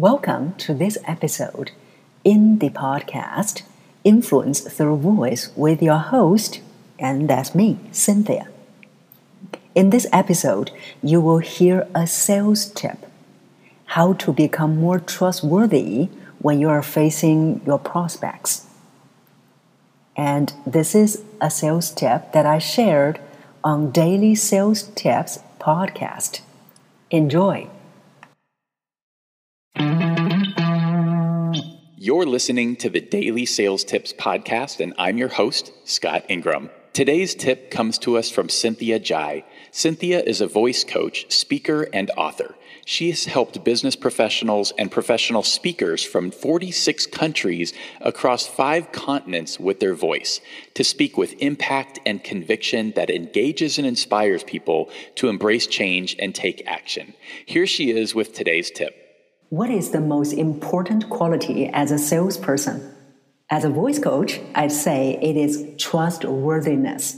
welcome to this episode in the podcast Influence Through Voice with your host, and that's me, Cynthia. In this episode, you will hear a sales tip how to become more trustworthy when you are facing your prospects. And this is a sales tip that I shared on Daily Sales Tips podcast. Enjoy. You're listening to the Daily Sales Tips podcast, and I'm your host, Scott Ingram. Today's tip comes to us from Cynthia Zhai. Cynthia is a voice coach, speaker, and author. She has helped business professionals and professional speakers from 46 countries across five continents with their voice to speak with impact and conviction that engages and inspires people to embrace change and take action. Here she is with today's tip. What is the most important quality as a salesperson? As a voice coach, I'd say it is trustworthiness.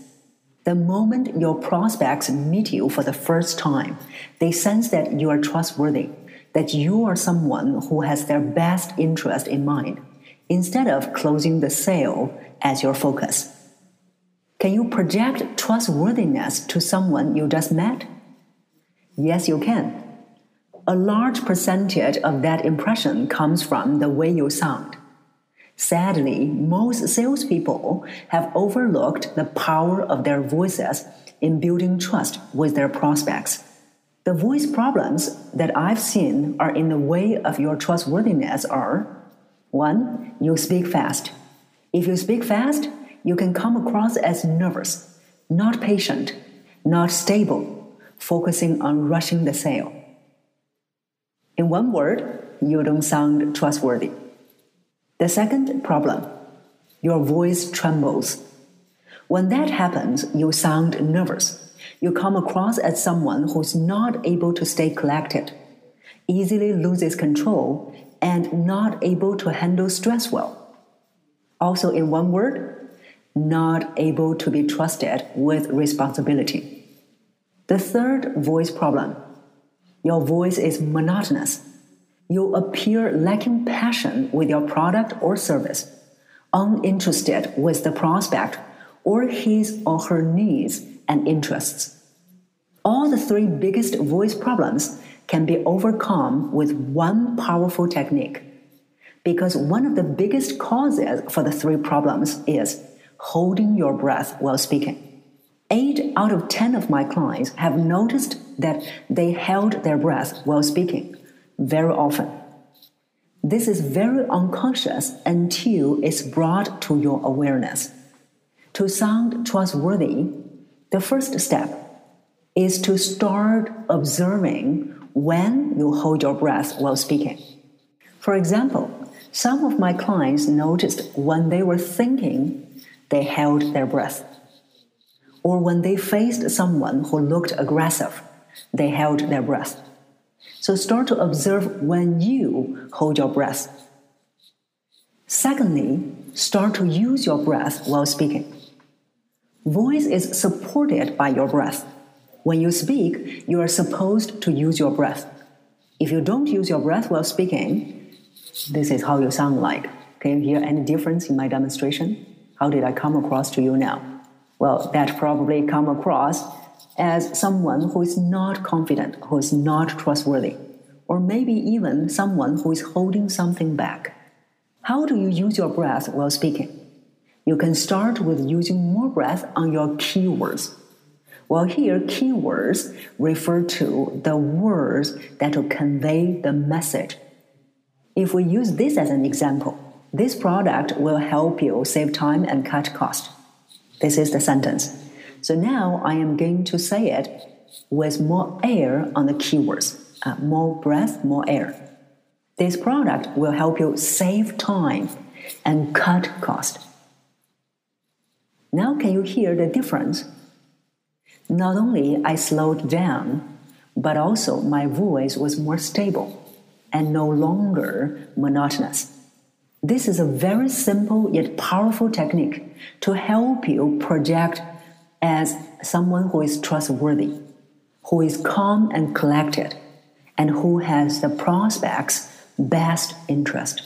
The moment your prospects meet you for the first time, they sense that you are trustworthy, that you are someone who has their best interest in mind, instead of closing the sale as your focus. Can you project trustworthiness to someone you just met? Yes, you can. A large percentage of that impression comes from the way you sound. Sadly, most salespeople have overlooked the power of their voices in building trust with their prospects. The voice problems that I've seen are in the way of your trustworthiness are 1. You speak fast. If you speak fast, you can come across as nervous, not patient, not stable, focusing on rushing the sale. In one word, you don't sound trustworthy. The second problem your voice trembles. When that happens, you sound nervous. You come across as someone who's not able to stay collected, easily loses control, and not able to handle stress well. Also, in one word, not able to be trusted with responsibility. The third voice problem your voice is monotonous you appear lacking passion with your product or service, uninterested with the prospect or his or her needs and interests. All the three biggest voice problems can be overcome with one powerful technique. Because one of the biggest causes for the three problems is holding your breath while speaking. Eight out of ten of my clients have noticed that they held their breath while speaking very often. This is very unconscious until it's brought to your awareness. To sound trustworthy, the first step is to start observing when you hold your breath while speaking. For example, some of my clients noticed when they were thinking, they held their breath. Or when they faced someone who looked aggressive, they held their breath. So start to observe when you hold your breath. Secondly, start to use your breath while speaking. Voice is supported by your breath. When you speak, you are supposed to use your breath. If you don't use your breath while speaking, this is how you sound like. Can you hear any difference in my demonstration? How did I come across to you now? Well, that probably come across as someone who is not confident, who is not trustworthy, or maybe even someone who is holding something back. How do you use your breath while speaking? You can start with using more breath on your keywords. Well, here, keywords refer to the words that will convey the message. If we use this as an example, this product will help you save time and cut cost. This is the sentence. So now I am going to say it with more air on the keywords. Uh, more breath, more air. This product will help you save time and cut cost. Now can you hear the difference? Not only I slowed down, but also my voice was more stable and no longer monotonous. This is a very simple yet powerful technique to help you project as someone who is trustworthy, who is calm and collected, and who has the prospects best interest.